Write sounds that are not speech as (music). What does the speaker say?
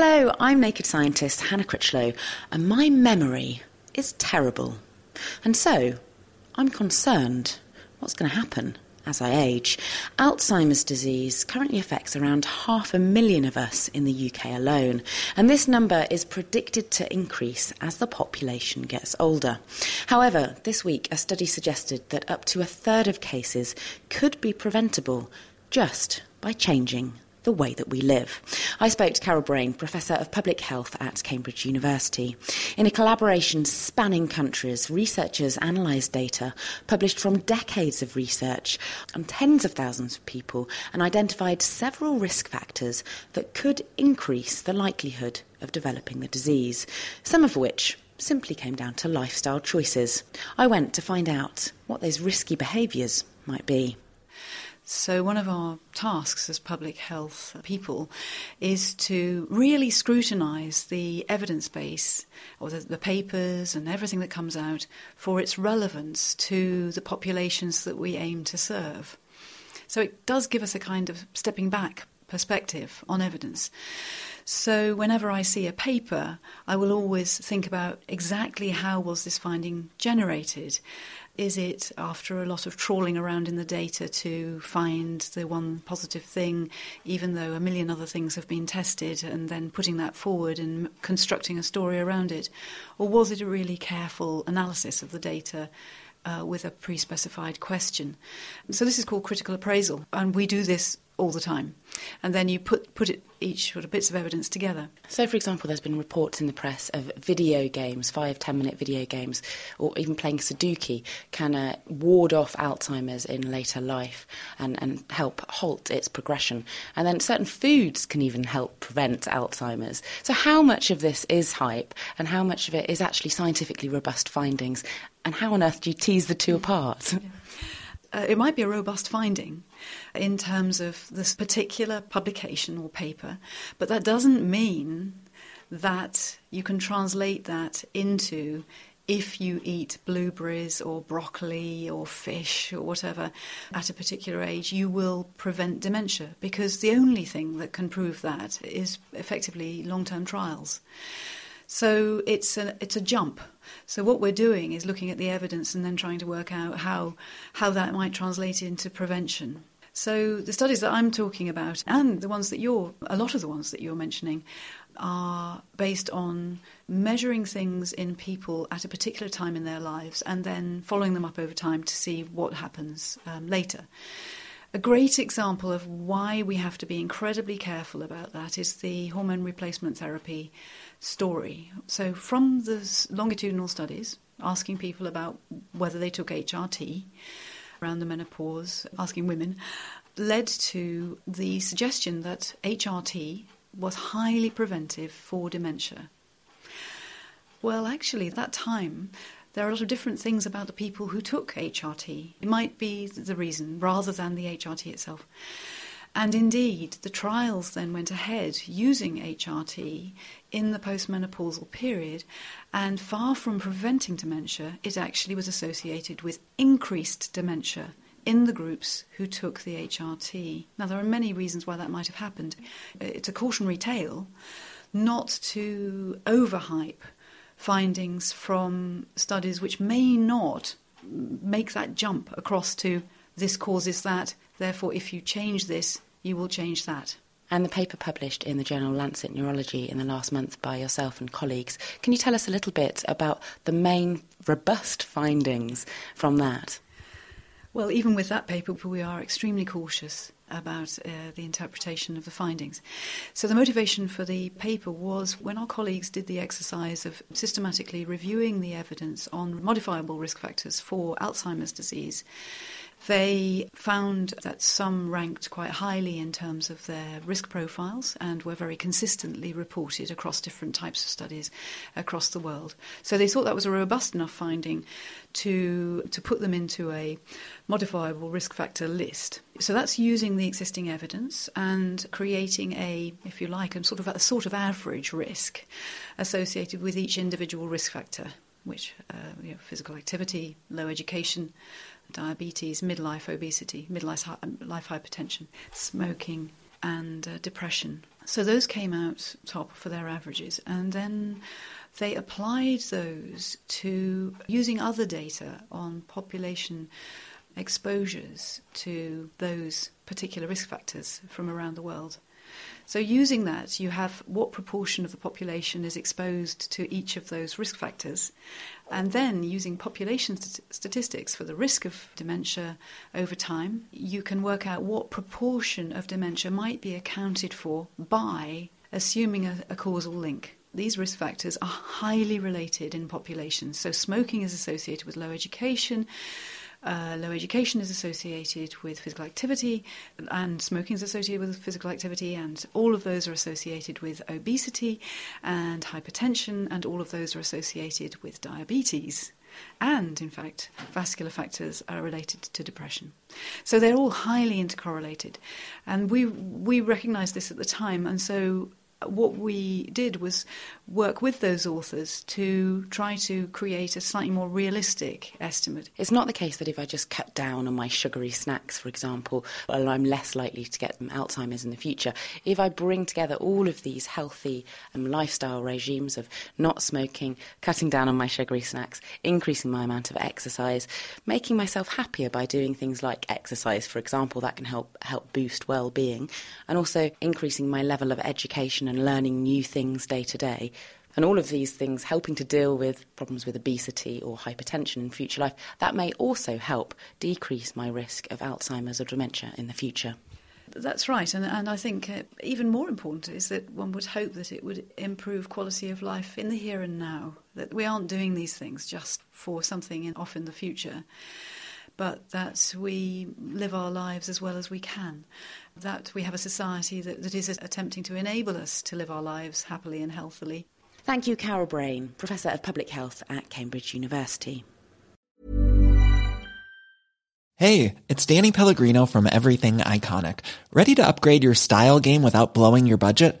Hello, I'm Naked Scientist Hannah Critchlow, and my memory is terrible. And so, I'm concerned. What's going to happen? as I age. Alzheimer's disease currently affects around half a million of us in the UK alone, and this number is predicted to increase as the population gets older. However, this week a study suggested that up to a third of cases could be preventable just by changing the way that we live. I spoke to Carol Brayne, Professor of Public Health at Cambridge University. In a collaboration spanning countries, researchers analysed data published from decades of research on tens of thousands of people and identified several risk factors that could increase the likelihood of developing the disease, some of which simply came down to lifestyle choices. I went to find out what those risky behaviours might be. So, one of our tasks as public health people is to really scrutinise the evidence base or the, the, papers and everything that comes out for its relevance to the populations that we aim to serve. So, it does give us a kind of stepping back perspective on evidence. So whenever I see a paper, I will always think about exactly how was this finding generated is it after a lot of trawling around in the data to find the one positive thing, even though a million other things have been tested, and then putting that forward and constructing a story around it? Or was it a really careful analysis of the data? Uh, with a pre specified question. So, this is called critical appraisal, and we do this all the time. And then you put, put it, each sort of bits of evidence together. So, for example, there's been reports in the press of video games, five, ten minute video games, or even playing Sudoku can uh, ward off Alzheimer's in later life and, and help halt its progression. And then certain foods can even help prevent Alzheimer's. So, how much of this is hype and how much of it is actually scientifically robust findings? And how on earth do you tease the two apart? Yeah. (laughs) Uh, it might be a robust finding in terms of this particular publication or paper, but that doesn't mean that you can translate that into if you eat blueberries or broccoli or fish or whatever at a particular age, you will prevent dementia because the only thing that can prove that is effectively long term trials. So it's a, it's a jump. So what we're doing is looking at the evidence and then trying to work out how, how that might translate into prevention. So the studies that I'm talking about and the ones that you're, a lot of the ones that you're mentioning, are based on measuring things in people at a particular time in their lives and then following them up over time to see what happens um, later. A great example of why we have to be incredibly careful about that is the hormone replacement therapy story. So, from the longitudinal studies, asking people about whether they took HRT around the menopause, asking women, led to the suggestion that HRT was highly preventive for dementia. Well, actually, at that time, there are a lot of different things about the people who took HRT. It might be the reason rather than the HRT itself. And indeed, the trials then went ahead using HRT in the postmenopausal period, and far from preventing dementia, it actually was associated with increased dementia in the groups who took the HRT. Now, there are many reasons why that might have happened. Uh, it's a cautionary tale not to overhype findings from studies which may not make that jump across to this causes that, therefore, if you change this, you will change that. And the paper published in the journal Lancet Neurology in the last month by yourself and colleagues. Can you tell us a little bit about the main robust findings from that? Well, even with that paper, we are extremely cautious about uh, the interpretation of the findings. So, the motivation for the paper was when our colleagues did the exercise of systematically reviewing the evidence on modifiable risk factors for Alzheimer's disease They found that some ranked quite highly in terms of their risk profiles and were very consistently reported across different types of studies across the world. So they thought that was a robust enough finding to, to put them into a modifiable risk factor list. So that's using the existing evidence and creating a, if you like, a sort of a sort of average risk associated with each individual risk factor which uh, you know, physical activity, low education, diabetes, midlife obesity, midlife life hypertension, smoking, and uh, depression. So those came out top for their averages, and then they applied those to using other data on population exposures to those particular risk factors from around the world. So, using that, you have what proportion of the population is exposed to each of those risk factors, and then using population st- statistics for the risk of dementia over time, you can work out what proportion of dementia might be accounted for by assuming a, a causal link these risk factors are highly related in populations. So, smoking is associated with low education, uh, low education is associated with physical activity, and smoking is associated with physical activity, and all of those are associated with obesity and hypertension, and all of those are associated with diabetes. And in fact, vascular factors are related to depression. So they're all highly intercorrelated. And we, we recognized this at the time, and so what we did was work with those authors to try to create a slightly more realistic estimate. It's not the case that if I just cut down on my sugary snacks, for example, well, I'm less likely to get Alzheimer's in the future. If I bring together all of these healthy um, lifestyle regimes of not smoking, cutting down on my sugary snacks, increasing my amount of exercise, making myself happier by doing things like exercise, for example, that can help help boost well-being, and also increasing my level of education and learning new things day to day. And all of these things helping to deal with problems with obesity or hypertension in future life, that may also help decrease my risk of Alzheimer's or dementia in the future. That's right, and, and I think uh, even more important is that one would hope that it would improve quality of life in the here and now. That we aren't doing these things just for something in, off in the future, but that we live our lives as well as we can that we have a society that, that is attempting to enable us to live our lives happily and healthily. Thank you, Carol Brayne, Professor of Public Health at Cambridge University. Hey, it's Danny Pellegrino from Everything Iconic. Ready to upgrade your style game without blowing your budget?